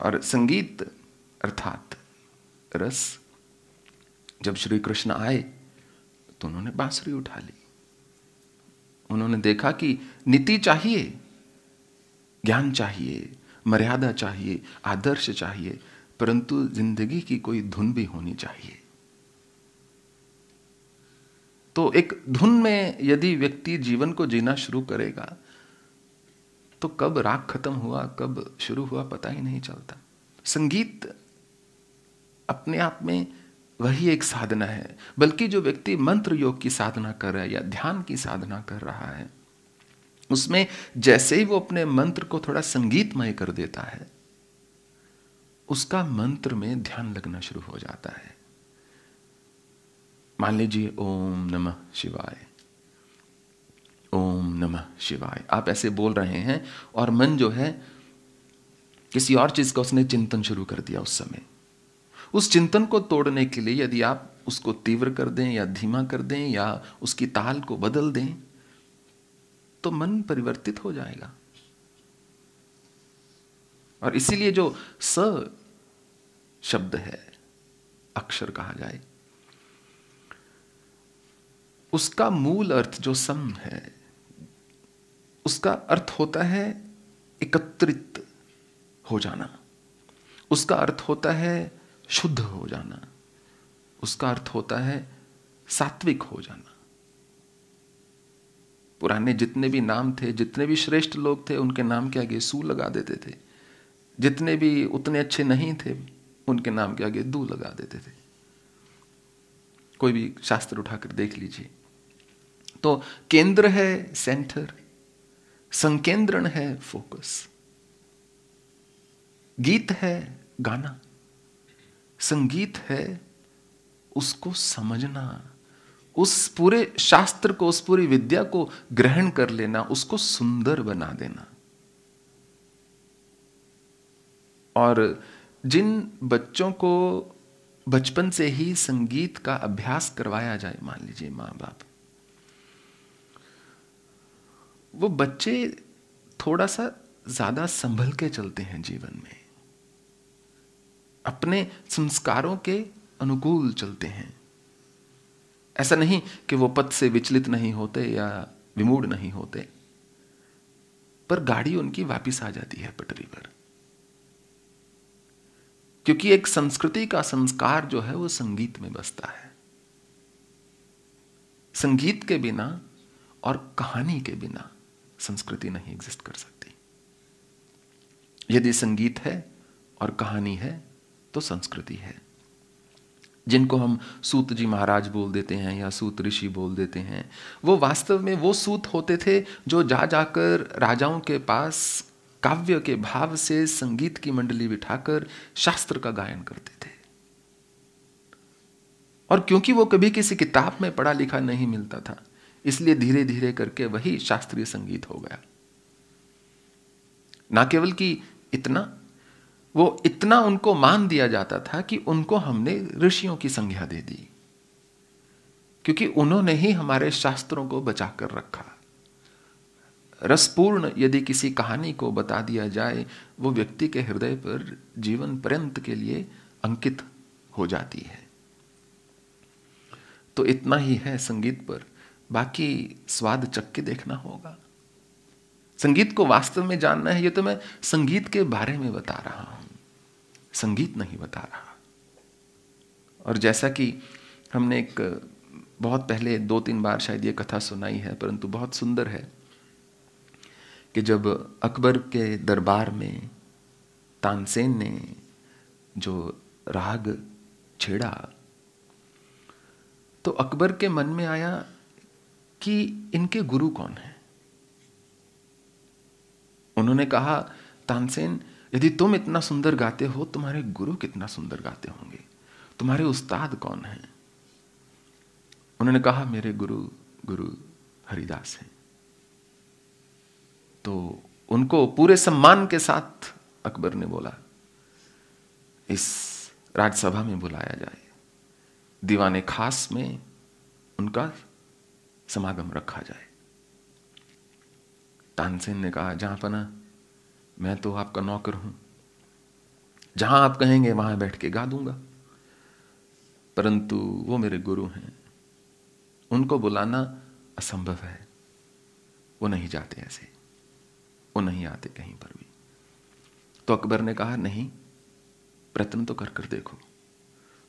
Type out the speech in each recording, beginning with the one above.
और संगीत अर्थात रस जब श्री कृष्ण आए तो उन्होंने बांसुरी उठा ली। उन्होंने देखा कि नीति चाहिए, ज्ञान चाहिए, मर्यादा चाहिए, आदर्श चाहिए, परंतु ज़िंदगी की कोई धुन भी होनी चाहिए। तो एक धुन में यदि व्यक्ति जीवन को जीना शुरू करेगा तो कब राग खत्म हुआ, कब शुरू हुआ, पता ही नहीं चलता। संगीत अपने आप में वही एक साधना है, बल्कि जो व्यक्ति मंत्र योग की साधना कर रहा है या ध्यान की साधना कर रहा है, उसमें जैसे ही वो अपने मंत्र को थोड़ा संगीतमय कर देता है, उसका मंत्र में ध्यान लगना शुरू हो जाता है। मान लीजिए, ओम नमः शिवाय। ओम नमः शिवाय। आप ऐसे बोल रहे हैं और मन जो है, किसी और चीज़ का उसने चिंतन शुरू कर दिया उस समय। उस चिंतन को तोड़ने के लिए यदि आप उसको तीव्र कर दें या धीमा कर दें या उसकी ताल को बदल दें तो मन परिवर्तित हो जाएगा। और इसीलिए जो स शब्द है, अक्षर कहा जाए, उसका मूल अर्थ जो सम है उसका अर्थ होता है एकत्रित हो जाना। उसका अर्थ होता है शुद्ध हो जाना। उसका अर्थ होता है सात्विक हो जाना। पुराने जितने भी नाम थे, जितने भी श्रेष्ठ लोग थे, उनके नाम के आगे सू लगा देते थे। जितने भी उतने अच्छे नहीं थे, उनके नाम के आगे दू लगा देते थे। कोई भी शास्त्र उठाकर देख लीजिए। तो केंद्र है, सेंटर। संकेंद्रण है फोकस। गीत है गाना। संगीत है उसको समझना। उस पूरे शास्त्र को, उस पूरी विद्या को ग्रहण कर लेना, उसको सुंदर बना देना। और जिन बच्चों को बचपन से ही संगीत का अभ्यास करवाया जाए, मान लीजिए माँ बाप वो बच्चे थोड़ा सा ज़्यादा संभल के चलते हैं जीवन में। अपने संस्कारों के अनुकूल चलते हैं। ऐसा नहीं कि वो पथ से विचलित नहीं होते या विमूढ़ नहीं होते, पर गाड़ी उनकी वापिस आ जाती है पटरी पर। क्योंकि एक संस्कृति का संस्कार जो है वो संगीत में बसता है। संगीत के बिना और कहानी के बिना संस्कृति नहीं एग्जिस्ट कर सकती। यदि संगीत है और कहानी है तो संस्कृति है। जिनको हम सूत जी महाराज बोल देते हैं या सूत ऋषि बोल देते हैं, वो वास्तव में वो सूत होते थे जो जा जाकर राजाओं के पास काव्य के भाव से संगीत की मंडली बिठाकर शास्त्र का गायन करते थे। और क्योंकि वो कभी किसी किताब में पढ़ा लिखा नहीं मिलता था इसलिए धीरे धीरे करके वही शास्त्रीय संगीत हो गया। ना केवल कि इतना, वो इतना उनको मान दिया जाता था कि उनको हमने ऋषियों की संज्ञा दे दी। क्योंकि उन्होंने ही हमारे शास्त्रों को बचा कर रखा। रसपूर्ण यदि किसी कहानी को बता दिया जाए, वो व्यक्ति के हृदय पर जीवन पर्यंत के लिए अंकित हो जाती है। तो इतना ही है संगीत पर। बाकी स्वाद चक के देखना होगा। संगीत को वास्तव में जानना है, ये तो मैं संगीत के बारे में बता रहा हूँ। संगीत नहीं बता रहा। और जैसा कि हमने एक बहुत पहले दो तीन बार शायद ये कथा सुनाई है, परंतु बहुत सुंदर है कि जब अकबर के दरबार में तानसेन ने जो राग छेड़ा तो अकबर के मन में आया कि इनके गुरु कौन है? उन्होंने कहा, तानसेन, यदि तुम इतना सुंदर गाते हो, तुम्हारे गुरु कितना सुंदर गाते होंगे? तुम्हारे उस्ताद कौन हैं? उन्होंने कहा, मेरे गुरु गुरु हरिदास हैं। तो उनको पूरे सम्मान के साथ अकबर ने बोला, इस राज्यसभा में बुलाया जाए। दीवाने खास में उनका समागम रखा जाए। तानसेन ने कहा, जहाँ पना मैं तो आपका नौकर हूँ। जहाँ आप कहेंगे, वहाँ बैठ के गा दूँगा। परंतु वो मेरे गुरु हैं। उनको बुलाना असंभव है। वो नहीं जाते ऐसे। वो नहीं आते कहीं पर भी। तो अकबर ने कहा, नहीं, प्रयत्न तो कर कर देखो।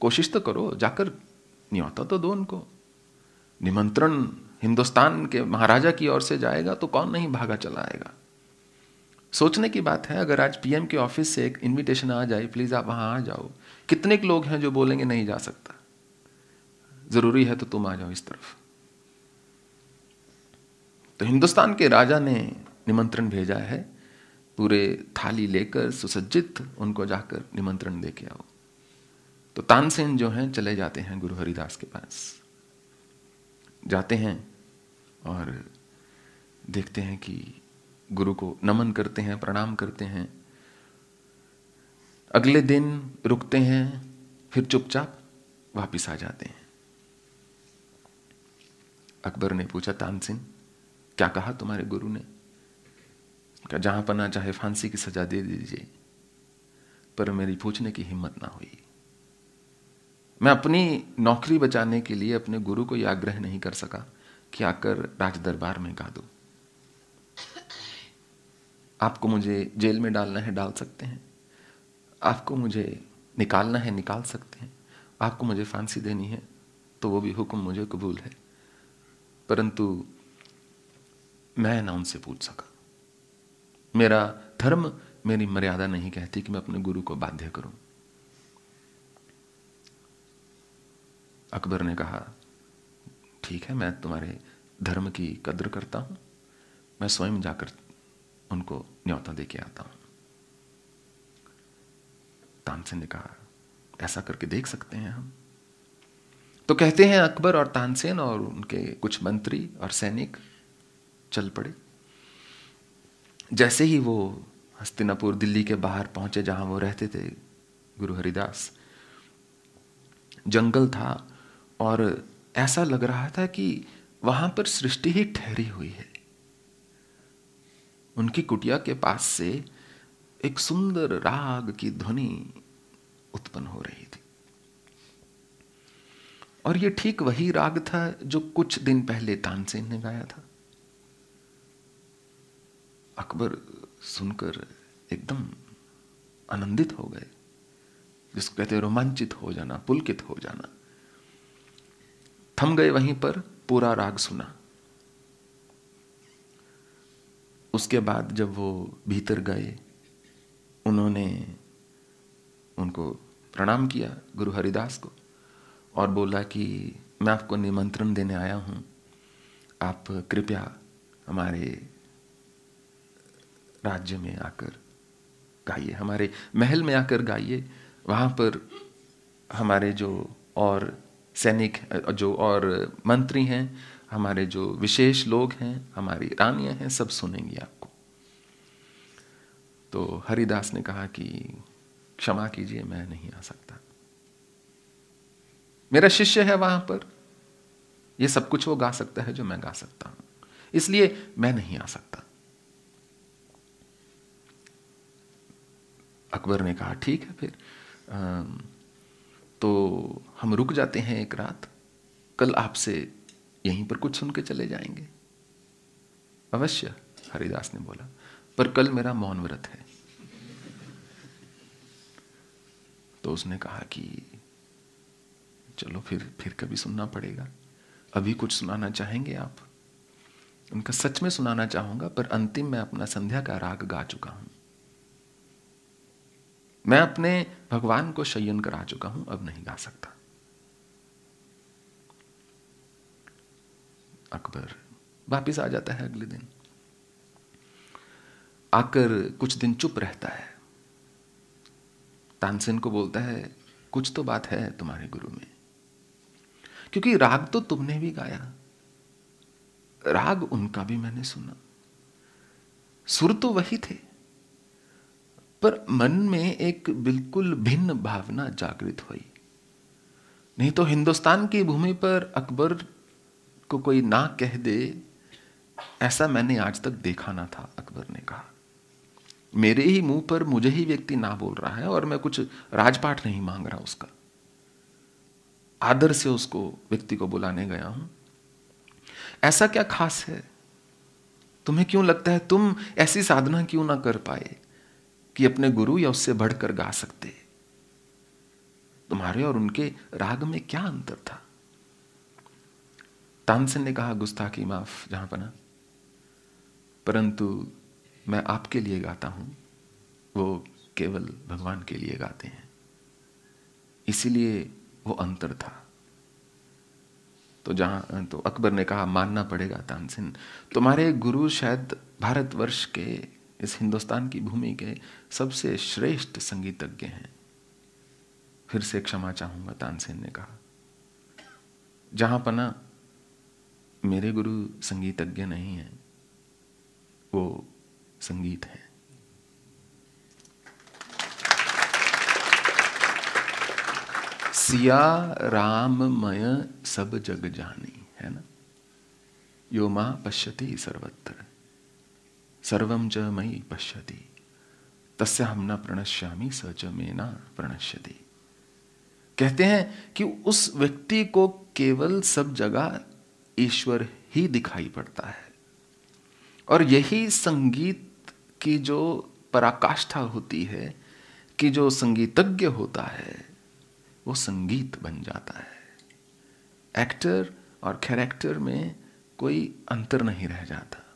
कोशिश तो करो, जाकर न्योता तो दो उनको। निमंत्रण हिंदुस्तान के महाराजा की ओर से जाएगा तो कौन नहीं भागा चला आएगा सोचने की बात है, अगर आज पीएम के ऑफ़िस से एक इनविटेशन आ जाए प्लीज़ आप वहाँ आ जाओ। कितने लोग हैं जो बोलेंगे, नहीं जा सकता ज़रूरी है तो तुम आ जाओ इस तरफ़। तो हिंदुस्तान के राजा ने निमंत्रण भेजा है। पूरे थाली लेकर, सुसज्जित, उनको जाकर निमंत्रण दे के आओ। तो तानसेन जो हैं, चले जाते हैं गुरु हरिदास के पास। जाते हैं और देखते हैं कि गुरु को नमन करते हैं, प्रणाम करते हैं। अगले दिन रुकते हैं, फिर चुपचाप वापिस आ जाते हैं। अकबर ने पूछा, तानसेन, क्या कहा तुम्हारे गुरु ने? क्या जहाँ पना चाहे फांसी की सजा दे दीजिए, पर मेरी पूछने की हिम्मत ना हुई। मैं अपनी नौकरी बचाने के लिए अपने गुरु को यह आग्रह नहीं कर सका कि आकर राज दरबार में गा दो। आपको मुझे जेल में डालना है, डाल सकते हैं। आपको मुझे निकालना है, निकाल सकते हैं। आपको मुझे फांसी देनी है तो वो भी हुक्म मुझे कबूल है। परंतु मैं ना उनसे पूछ सका। मेरा धर्म मेरी मर्यादा नहीं कहती कि मैं अपने गुरु को बाध्य करूँ। अकबर ने कहा, ठीक है, मैं तुम्हारे धर्म की कद्र करता हूँ। मैं स्वयं जाकर उनको न्योता दे के आता हूँ। तानसेन ने कहा, ऐसा करके देख सकते हैं हम। तो कहते हैं अकबर और तानसेन और उनके कुछ मंत्री और सैनिक चल पड़े। जैसे ही वो हस्तिनापुर दिल्ली के बाहर पहुँचे जहाँ वो रहते थे, गुरु हरिदास, जंगल था और ऐसा लग रहा था कि वहाँ पर सृष्टि ही ठहरी हुई है। उनकी कुटिया के पास से एक सुंदर राग की ध्वनि उत्पन्न हो रही थी। और ये ठीक वही राग था जो कुछ दिन पहले तानसेन ने गाया था। अकबर सुनकर एकदम आनंदित हो गए। जिसको कहते रोमांचित हो जाना, पुलकित हो जाना। थम गए वहीं पर, पूरा राग सुना। उसके बाद जब वो भीतर गए, उन्होंने उनको प्रणाम किया गुरु हरिदास को और बोला कि मैं आपको निमंत्रण देने आया हूँ। आप कृपया हमारे राज्य में आकर गाइए, हमारे महल में आकर गाइए। वहाँ पर हमारे जो और सैनिक जो और मंत्री हैं हमारे जो विशेष लोग हैं हमारी रानियाँ हैं सब सुनेंगी आपको। तो हरिदास ने कहा कि क्षमा कीजिए मैं नहीं आ सकता। मेरा शिष्य है वहाँ पर। ये सब कुछ वो गा सकता है जो मैं गा सकता हूँ। इसलिए मैं नहीं आ सकता। अकबर ने कहा ठीक है फिर आ, तो हम रुक जाते हैं एक रात। कल आपसे यहीं पर कुछ सुन के चले जाएँगे। अवश्य, हरिदास ने बोला, पर कल मेरा मौन व्रत है। तो उसने कहा कि, चलो फिर फिर कभी सुनना पड़ेगा। अभी कुछ सुनाना चाहेंगे आप? उनका सच में सुनाना चाहूँगा, पर अंतिम मैं अपना संध्या का राग गा चुका हूँ। मैं अपने भगवान को शयन करा चुका हूँ, अब नहीं गा सकता। अकबर वापिस आ जाता है अगले दिन। आकर कुछ दिन चुप रहता है। तानसेन को बोलता है, कुछ तो बात है तुम्हारे गुरु में। क्योंकि राग तो तुमने भी गाया। राग उनका भी मैंने सुना। सुर तो वही थे। पर मन में एक बिल्कुल भिन्न भावना जागृत हुई। नहीं तो हिंदुस्तान की भूमि पर अकबर को कोई ना कह दे, ऐसा मैंने आज तक देखा ना था, अकबर ने कहा। मेरे ही मुँह पर मुझे ही व्यक्ति ना बोल रहा है और मैं कुछ राजपाट नहीं मांग रहा उसका। आदर से उसको, व्यक्ति को बुलाने गया हूँ। ऐसा क्या खास है? तुम्हें क्यों लगता है तुम ऐसी साधना क्यों ना कर पाए? कि अपने गुरु या उससे बढ़कर गा सकते। तुम्हारे और उनके राग में क्या अंतर था? तानसेन ने कहा, गुस्ताखी, माफ़, जहाँ पना। परंतु मैं आपके लिए गाता हूँ। वो केवल भगवान के लिए गाते हैं। इसीलिए वो अंतर था। तो जहाँ तो अकबर ने कहा, मानना पड़ेगा तानसेन, तुम्हारे गुरु शायद भारतवर्ष के इस हिंदुस्तान की भूमि के सबसे श्रेष्ठ संगीतज्ञ हैं। फिर से क्षमा चाहूँगा, तानसेन ने कहा। जहाँ पना मेरे गुरु संगीतज्ञ नहीं है, वो संगीत है। सिया राममय सब जग जानी, है ना? यो माँ पश्यति सर्वत्र। सर्वम च मई पश्यति। तस्य हम न प्रणश्यामी, स च मे न प्रणश्यति। कहते हैं कि उस व्यक्ति को केवल सब जगह ईश्वर ही दिखाई पड़ता है। और यही संगीत की जो पराकाष्ठा होती है, कि जो संगीतज्ञ होता है, वो संगीत बन जाता है। एक्टर और कैरेक्टर में कोई अंतर नहीं रह जाता।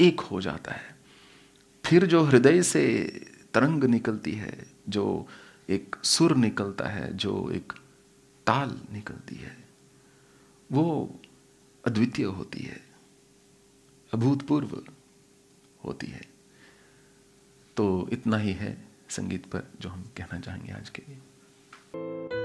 एक हो जाता है। फिर जो हृदय से तरंग निकलती है, जो एक सुर निकलता है, जो एक ताल निकलती है, वो अद्वितीय होती है, अभूतपूर्व होती है। तो इतना ही है संगीत पर जो हम कहना चाहेंगे आज के लिए।